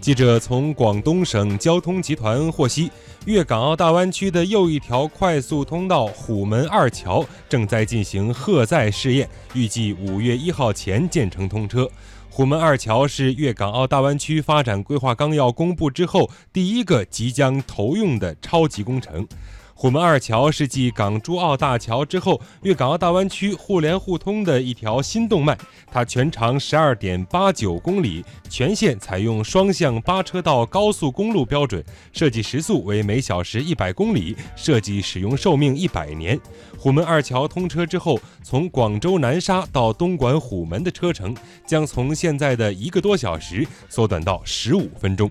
记者从广东省交通集团获悉，粤港澳大湾区的又一条快速通道虎门二桥正在进行荷载试验，预计五月一号前建成通车。虎门二桥是粤港澳大湾区发展规划纲要公布之后第一个即将投用的超级工程。虎门二桥是继港珠澳大桥之后，粤港澳大湾区互联互通的一条新动脉。它全长十二点八九公里，全线采用双向八车道高速公路标准，设计时速为每小时一百公里，设计使用寿命一百年。虎门二桥通车之后，从广州南沙到东莞虎门的车程将从现在的一个多小时缩短到十五分钟。